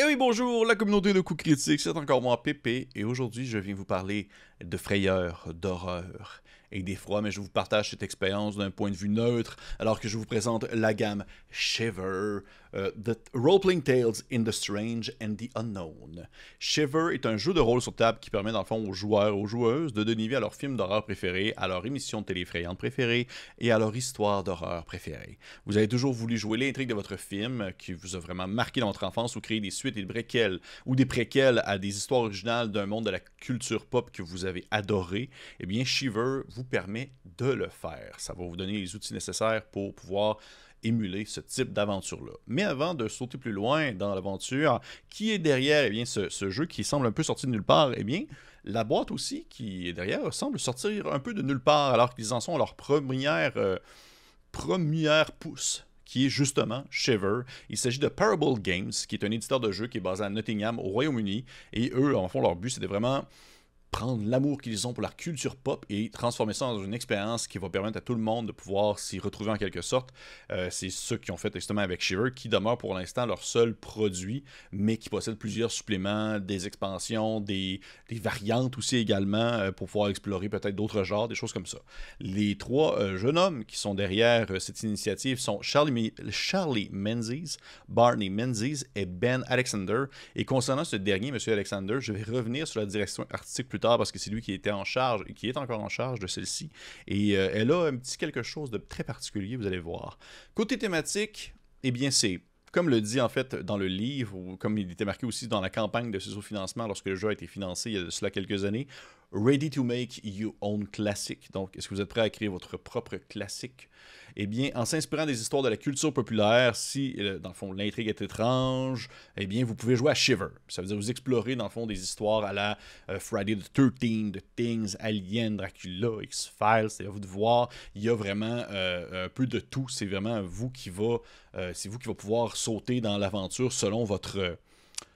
Et oui, bonjour, la communauté de coups critiques, c'est encore moi, Pépé, et aujourd'hui, je viens vous parler de frayeur, d'horreur et d'effroi, mais je vous partage cette expérience d'un point de vue neutre, alors que je vous présente la gamme Shiver, euh, The Role-Playing Tales in the Strange and the Unknown. Shiver est un jeu de rôle sur table qui permet, dans le fond, aux joueurs, aux joueuses de donner vie à leur film d'horreur préféré, à leur émission de télé effrayante préférée et à leur histoire d'horreur préférée. Vous avez toujours voulu jouer l'intrigue de votre film qui vous a vraiment marqué dans votre enfance ou créer des suites et des préquels ou des préquels à des histoires originales d'un monde de la culture pop que vous avez adoré. Eh bien, Shiver vous permet de le faire. Ça va vous donner les outils nécessaires pour pouvoir émuler ce type d'aventure-là. Mais avant de sauter plus loin dans l'aventure, qui est derrière eh bien, ce, jeu qui semble un peu sorti de nulle part Eh bien, la boîte aussi qui est derrière semble sortir un peu de nulle part alors qu'ils en sont à leur première, euh, première pousse qui est justement Shiver. Il s'agit de Parable Games, qui est un éditeur de jeux qui est basé à Nottingham, au Royaume-Uni. Et eux, en fond, leur but, c'était vraiment prendre l'amour qu'ils ont pour la culture pop et transformer ça dans une expérience qui va permettre à tout le monde de pouvoir s'y retrouver en quelque sorte. Euh, c'est ceux qui ont fait justement avec Shiver, qui demeure pour l'instant leur seul produit, mais qui possède plusieurs suppléments, des expansions, des, variantes aussi également euh, pour pouvoir explorer peut-être d'autres genres, des choses comme ça. Les trois euh, jeunes hommes qui sont derrière cette initiative sont Charlie, Charlie Menzies, Barney Menzies et Ben Alexander. Et concernant ce dernier, M. Alexander, je vais revenir sur la direction artistique plus parce que c'est lui qui était en charge et qui est encore en charge de celle-ci. Et euh, elle a un petit quelque chose de très particulier, vous allez voir. Côté thématique, eh bien, c'est comme le dit en fait dans le livre, ou comme il était marqué aussi dans la campagne de sous-financement lorsque le jeu a été financé il y a cela quelques années, Ready to make your own classic. Donc, est-ce que vous êtes prêt à créer votre propre classique? Eh bien, en s'inspirant des histoires de la culture populaire, si, euh, dans le fond, l'intrigue est étrange, eh bien, vous pouvez jouer à Shiver. Ça veut dire vous explorer, dans le fond, des histoires à la euh, Friday the 13 The Things, Alien, Dracula, X-Files. C'est à vous de voir. Il y a vraiment euh, un peu de tout. C'est vraiment vous qui va, c'est vous qui va pouvoir sauter dans l'aventure selon votre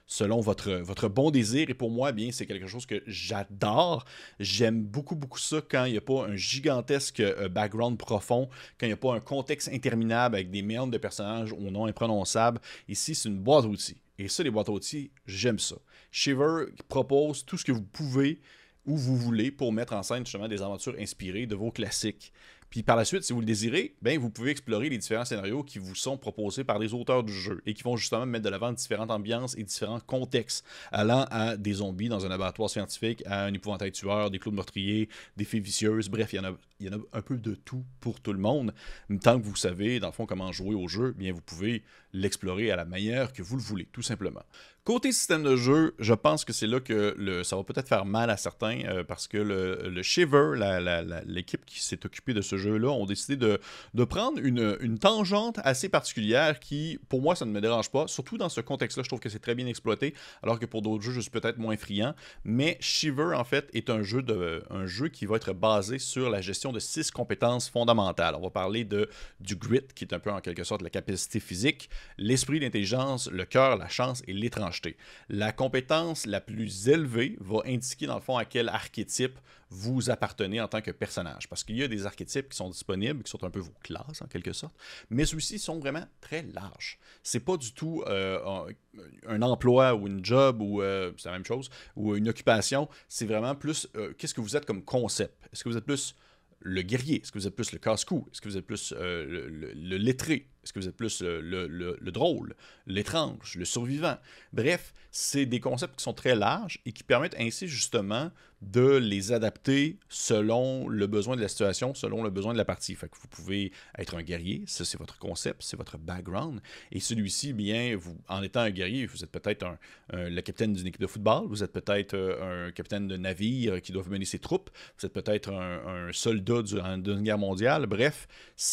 selon votre, votre bon désir. Et pour moi, bien, c'est quelque chose que j'adore. J'aime beaucoup, beaucoup ça quand il n'y a pas un gigantesque euh, background profond, quand il n'y a pas un contexte interminable avec des méandres de personnages au nom imprononçable. Ici, c'est une boîte à outils. Et ça, les boîtes à outils, j'aime ça. Shiver propose tout ce que vous pouvez où vous voulez pour mettre en scène justement des aventures inspirées de vos classiques. Puis par la suite, si vous le désirez, ben, vous pouvez explorer les différents scénarios qui vous sont proposés par les auteurs du jeu et qui vont justement mettre de l'avant différentes ambiances et différents contextes, allant à des zombies dans un laboratoire scientifique, à un épouvantail tueur, des clous meurtriers, des fées vicieuses, bref, il y, en a, il y en a un peu de tout pour tout le monde. Tant que vous savez, dans le fond, comment jouer au jeu, bien vous pouvez l'explorer à la manière que vous le voulez, tout simplement. Côté système de jeu, je pense que c'est là que le, ça va peut-être faire mal à certains euh, parce que le, Shiver, l'équipe qui s'est occupée de ce jeu-là, ont décidé de, de prendre une, une, tangente assez particulière qui, pour moi, ça ne me dérange pas. Surtout dans ce contexte-là, je trouve que c'est très bien exploité, alors que pour d'autres jeux, je suis peut-être moins friand. Mais Shiver, en fait, est un jeu, de, un jeu qui va être basé sur la gestion de six compétences fondamentales. On va parler de, du grit, qui est un peu en quelque sorte la capacité physique, l'esprit, l'intelligence, le cœur, la chance et l'étrangeté. La compétence la plus élevée va indiquer dans le fond à quel archétype vous appartenez en tant que personnage. Parce qu'il y a des archétypes qui sont disponibles, qui sont un peu vos classes en quelque sorte, mais ceux-ci sont vraiment très larges. C'est pas du tout euh, un, emploi ou une job ou euh, c'est la même chose, ou une occupation. C'est vraiment plus euh, qu'est-ce que vous êtes comme concept? Est-ce que vous êtes plus le guerrier? Est-ce que vous êtes plus le casse-cou? Est-ce que vous êtes plus le, lettré? Est-ce que vous êtes plus le, drôle, l'étrange, le survivant? Bref, c'est des concepts qui sont très larges et qui permettent ainsi justement de les adapter selon le besoin de la situation, selon le besoin de la partie. Fait vous pouvez être un guerrier, ça c'est votre concept, c'est votre background. Et celui-ci, bien, vous, en étant un guerrier, vous êtes peut-être un, le capitaine d'une équipe de football, vous êtes peut-être euh, un capitaine de navire qui doit mener ses troupes, vous êtes peut-être un, soldat durant une guerre mondiale. Bref,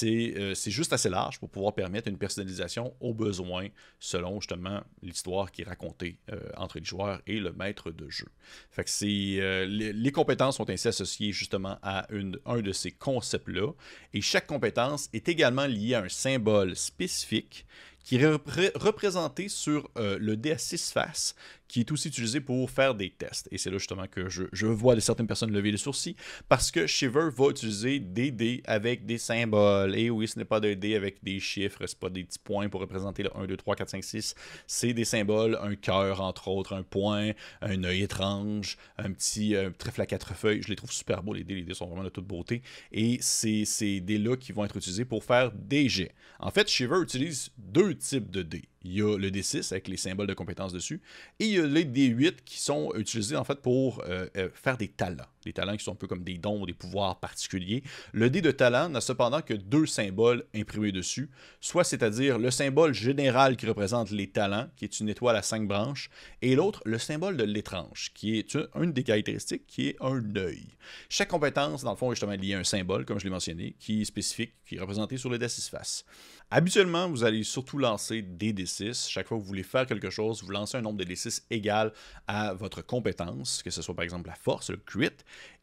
euh, c'est juste assez large pour pouvoir une personnalisation aux besoins selon justement l'histoire qui est racontée euh, entre les joueurs et le maître de jeu. Fait euh, les, compétences sont ainsi associées justement à un de ces concepts-là et chaque compétence est également liée à un symbole spécifique qui est représenté sur le dé à 6 faces qui est aussi utilisé pour faire des tests. Et c'est là justement que je, vois certaines personnes lever les sourcils parce que Shiver va utiliser des dés avec des symboles. Et oui, ce n'est pas des dés avec des chiffres, c'est pas des petits points pour représenter le 1, 2, 3, 4, 5, 6. C'est des symboles, un cœur entre autres, un point, un œil étrange, un petit trèfle à quatre feuilles. Je les trouve super beaux, les dés. Les dés sont vraiment de toute beauté. Et c'est ces dés-là qui vont être utilisés pour faire des jets. En fait, Shiver utilise deux types de dés il y a le D6 avec les symboles de compétences dessus, et il y a les D8 qui sont utilisés en fait pour euh, euh, faire des talents. Des talents qui sont un peu comme des dons ou des pouvoirs particuliers. Le dé de talent n'a cependant que deux symboles imprimés dessus, soit c'est-à-dire le symbole général qui représente les talents, qui est une étoile à cinq branches, et l'autre, le symbole de l'étrange, qui est une des caractéristiques, qui est un œil. Chaque compétence, dans le fond, est justement liée à un symbole, comme je l'ai mentionné, qui est spécifique, qui est représenté sur le D6 face. Habituellement, vous allez surtout lancer des chaque fois que vous voulez faire quelque chose, vous lancez un nombre de D6 égal à votre compétence, que ce soit par exemple la force, le crit,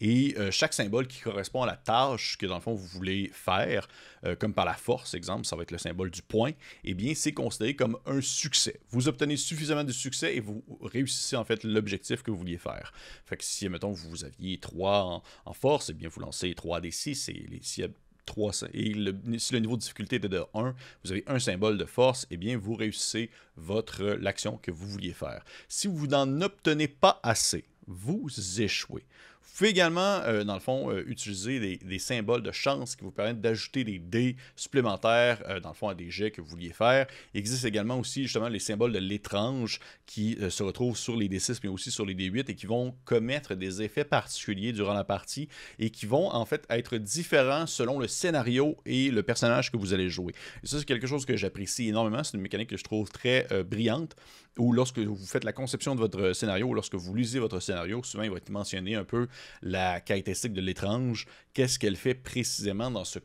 et euh, chaque symbole qui correspond à la tâche que dans le fond vous voulez faire, euh, comme par la force, exemple, ça va être le symbole du point, eh bien c'est considéré comme un succès. Vous obtenez suffisamment de succès et vous réussissez en fait l'objectif que vous vouliez faire. Fait que si, mettons, vous aviez 3 en, force, eh bien vous lancez 3 D6 et les, si et si le niveau de difficulté était de 1, vous avez un symbole de force, et eh bien vous réussissez votre euh, l'action que vous vouliez faire. Si vous n'en obtenez pas assez, vous échouez. Vous pouvez également, euh, dans le fond, euh, utiliser des, symboles de chance qui vous permettent d'ajouter des dés supplémentaires, euh, dans le fond, à des jets que vous vouliez faire. Il existe également aussi, justement, les symboles de l'étrange qui se retrouvent sur les D6, mais aussi sur les D8 et qui vont commettre des effets particuliers durant la partie et qui vont, en fait, être différents selon le scénario et le personnage que vous allez jouer. Et ça, c'est quelque chose que j'apprécie énormément. C'est une mécanique que je trouve très brillante ou lorsque vous faites la conception de votre scénario, lorsque vous lisez votre scénario, souvent il va être mentionné un peu la caractéristique de l'étrange, qu'est-ce qu'elle fait précisément dans ce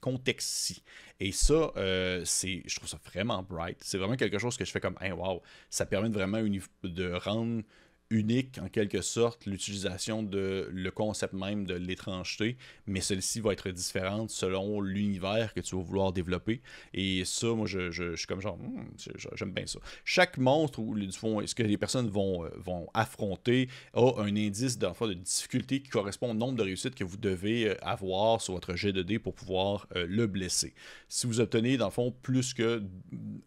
contexte-ci? Et ça, euh, c'est, je trouve ça vraiment bright. C'est vraiment quelque chose que je fais comme, hey, wow, ça permet vraiment de rendre unique en quelque sorte l'utilisation de le concept même de l'étrangeté, mais celle-ci va être différente selon l'univers que tu vas vouloir développer. Et ça, moi, je, suis comme genre, hmm, j'aime bien ça. Chaque monstre ou du fond, ce que les personnes vont, euh, vont affronter a un indice de, de difficulté qui correspond au nombre de réussites que vous devez euh, avoir sur votre jet de dés pour pouvoir euh, le blesser. Si vous obtenez, dans le fond, plus que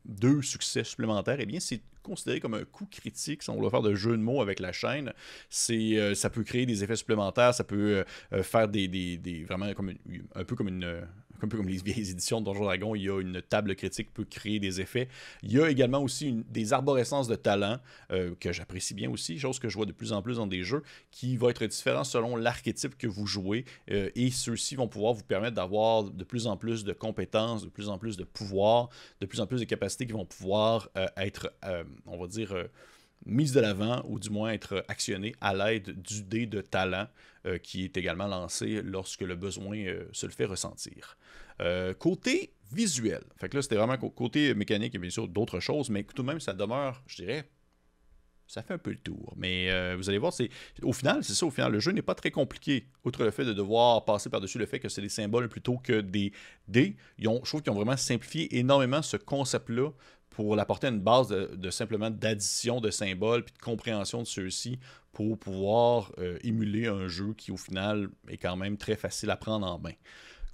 deux succès supplémentaires, eh bien, c'est considéré comme un coup critique si on veut faire de jeu de mots avec la chaîne. C'est, euh, ça peut créer des effets supplémentaires, ça peut euh, euh, faire des, des, vraiment comme un peu comme une un peu comme les vieilles éditions de Donjon Dragon, il y a une table critique qui peut créer des effets. Il y a également aussi des arborescences de talent que j'apprécie bien aussi, chose que je vois de plus en plus dans des jeux, qui va être différent selon l'archétype que vous jouez. et ceux-ci vont pouvoir vous permettre d'avoir de plus en plus de compétences, de plus en plus de pouvoirs, de plus en plus de capacités qui vont pouvoir être, on va dire, mise de l'avant ou du moins être actionné à l'aide du dé de talent euh, qui est également lancé lorsque le besoin euh, se le fait ressentir. Euh, côté visuel, fait que là c'était vraiment côté mécanique et bien sûr d'autres choses, mais tout de même ça demeure, je dirais, ça fait un peu le tour. Mais vous allez voir, c'est au final, c'est ça, au final, le jeu n'est pas très compliqué. Outre le fait de devoir passer par-dessus le fait que c'est des symboles plutôt que des dés, ils ont, je trouve qu'ils ont vraiment simplifié énormément ce concept-là pour l'apporter à une base de, simplement d'addition de symboles puis de compréhension de ceux-ci pour pouvoir euh, émuler un jeu qui au final est quand même très facile à prendre en main.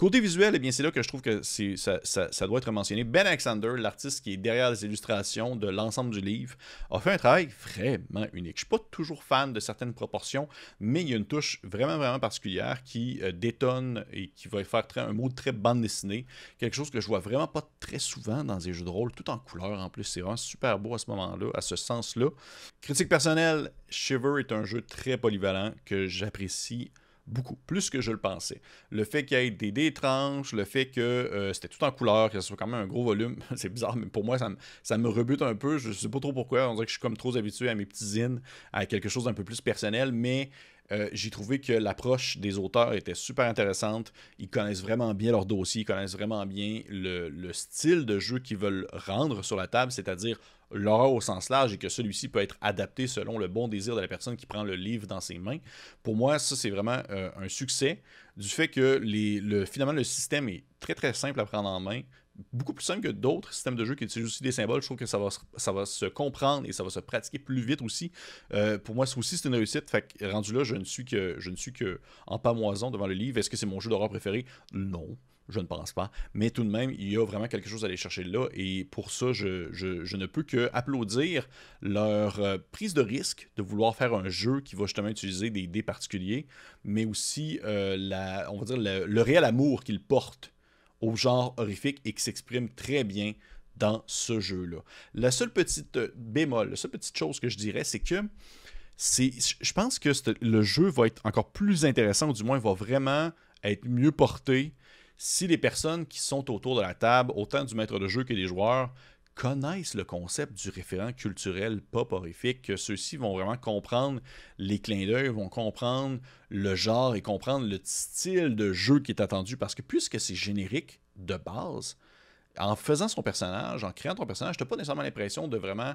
Côté visuel, eh bien, c'est là que je trouve que ça, doit être mentionné. Ben Alexander, l'artiste qui est derrière les illustrations de l'ensemble du livre, a fait un travail vraiment unique. Je ne suis pas toujours fan de certaines proportions, mais il y a une touche vraiment, vraiment particulière qui euh, détonne et qui va faire un mot très bande dessinée. Quelque chose que je vois vraiment pas très souvent dans des jeux de rôle, tout en couleur en plus. C'est vraiment super beau à ce moment-là, à ce sens-là. Critique personnelle, Shiver est un jeu très polyvalent que j'apprécie beaucoup, plus que je le pensais. Le fait qu'il y ait des dés étranges, le fait que euh, c'était tout en couleur, que ce soit quand même un gros volume, c'est bizarre, mais pour moi, ça me, rebute un peu. Je sais pas trop pourquoi. On dirait que je suis comme trop habitué à mes petits zines, à quelque chose d'un peu plus personnel, mais euh, j'ai trouvé que l'approche des auteurs était super intéressante. Ils connaissent vraiment bien leur dossier, ils connaissent vraiment bien le style de jeu qu'ils veulent rendre sur la table, c'est-à-dire l'horreur au sens large et que celui-ci peut être adapté selon le bon désir de la personne qui prend le livre dans ses mains. Pour moi, ça, c'est vraiment euh, un succès du fait que le, finalement, le système est très, très simple à prendre en main, beaucoup plus simple que d'autres systèmes de jeu qui utilisent aussi des symboles. Je trouve que ça va, se comprendre et ça va se pratiquer plus vite aussi. Euh, pour moi, c'est aussi c'est une réussite. Fait rendu là, je ne suis que je ne pamoison devant le livre. Est-ce que c'est mon jeu d'horreur préféré? Non. Je ne pense pas. Mais tout de même, il y a vraiment quelque chose à aller chercher là. Et pour ça, je, ne peux que applaudir leur euh, prise de risque de vouloir faire un jeu qui va justement utiliser des dés particuliers, mais aussi euh, la, on va dire le, réel amour qu'ils portent au genre horrifique et qui s'exprime très bien dans ce jeu-là. La seule petite euh, bémol, la seule petite chose que je dirais, c'est que je pense que le jeu va être encore plus intéressant, ou du moins va vraiment être mieux porté si les personnes qui sont autour de la table, autant du maître de jeu que des joueurs, connaissent le concept du référent culturel pop horrifique, que ceux-ci vont vraiment comprendre les clins d'œil, vont comprendre le genre et comprendre le style de jeu qui est attendu, parce que puisque c'est générique de base, en faisant son personnage, en créant ton personnage, tu n'as pas nécessairement l'impression de vraiment,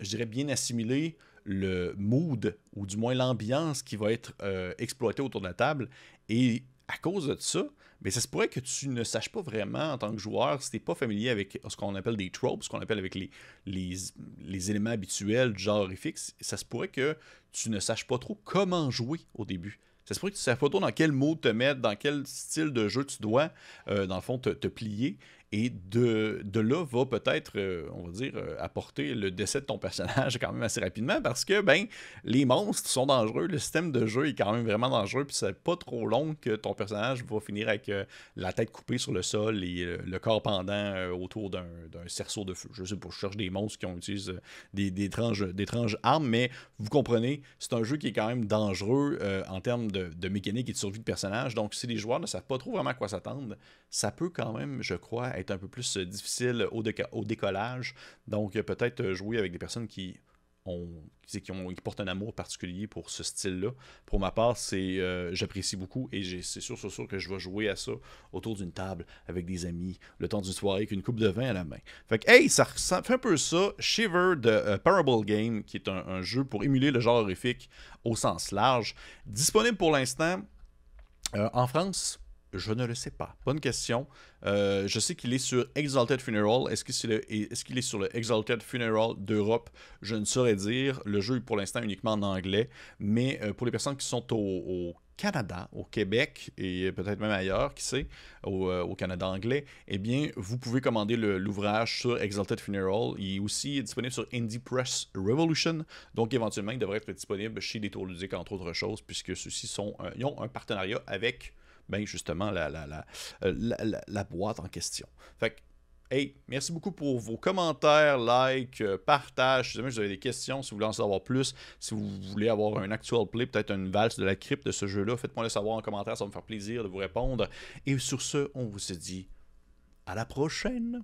je dirais, bien assimiler le mood, ou du moins l'ambiance qui va être euh, exploitée autour de la table. Et à cause de ça, mais ça se pourrait que tu ne saches pas vraiment en tant que joueur, si tu n'es pas familier avec ce qu'on appelle des tropes, ce qu'on appelle avec les, éléments habituels du genre horrifique, ça se pourrait que tu ne saches pas trop comment jouer au début. Ça se pourrait que tu ne saches pas trop dans quel mode te mettre, dans quel style de jeu tu dois, euh, dans le fond, te plier. Et de, de là va peut-être, euh, on va dire, euh, apporter le décès de ton personnage quand même assez rapidement parce que, ben, les monstres sont dangereux, le système de jeu est quand même vraiment dangereux, puis c'est pas trop long que ton personnage va finir avec euh, la tête coupée sur le sol et le corps pendant autour d'un cerceau de feu. Je sais pas, je cherche des monstres qui ont utilisé des, des, étranges, armes, mais vous comprenez, c'est un jeu qui est quand même dangereux en termes de, de mécanique et de survie de personnage. Donc, si les joueurs ne savent pas trop vraiment à quoi s'attendre, ça peut quand même, je crois, être un peu plus euh, difficile au, décollage. Donc, euh, peut-être euh, jouer avec des personnes qui ont, qui, ont, qui portent un amour particulier pour ce style-là. Pour ma part, c'est j'apprécie beaucoup et c'est sûr, sûr, sûr que je vais jouer à ça autour d'une table avec des amis, le temps d'une soirée avec une coupe de vin à la main. Fait que, hey, ça, fait un peu ça. Shiver de Parable Game, qui est un, jeu pour émuler le genre horrifique au sens large. Disponible pour l'instant en France je ne le sais pas. Bonne question. Euh, je sais qu'il est sur Exalted Funeral. Est-ce qu'il est, sur le Exalted Funeral d'Europe? Je ne saurais dire. Le jeu est pour l'instant uniquement en anglais. Mais euh, pour les personnes qui sont au, Canada, au Québec et peut-être même ailleurs, qui sait, au, euh, Canada anglais, eh bien, vous pouvez commander l'ouvrage sur Exalted Funeral. Il est aussi disponible sur Indie Press Revolution. Donc, éventuellement, il devrait être disponible chez des tours entre autres choses, puisque ceux-ci ont un partenariat avec ben justement la, euh, la, la, la, boîte en question. Fait que, hey, merci beaucoup pour vos commentaires, likes, euh, partages. Si jamais vous avez des questions, si vous voulez en savoir plus, si vous voulez avoir un actual play, peut-être une valse de la crypte de ce jeu-là, faites-moi le savoir en commentaire, ça va me faire plaisir de vous répondre. Et sur ce, on vous se dit à la prochaine.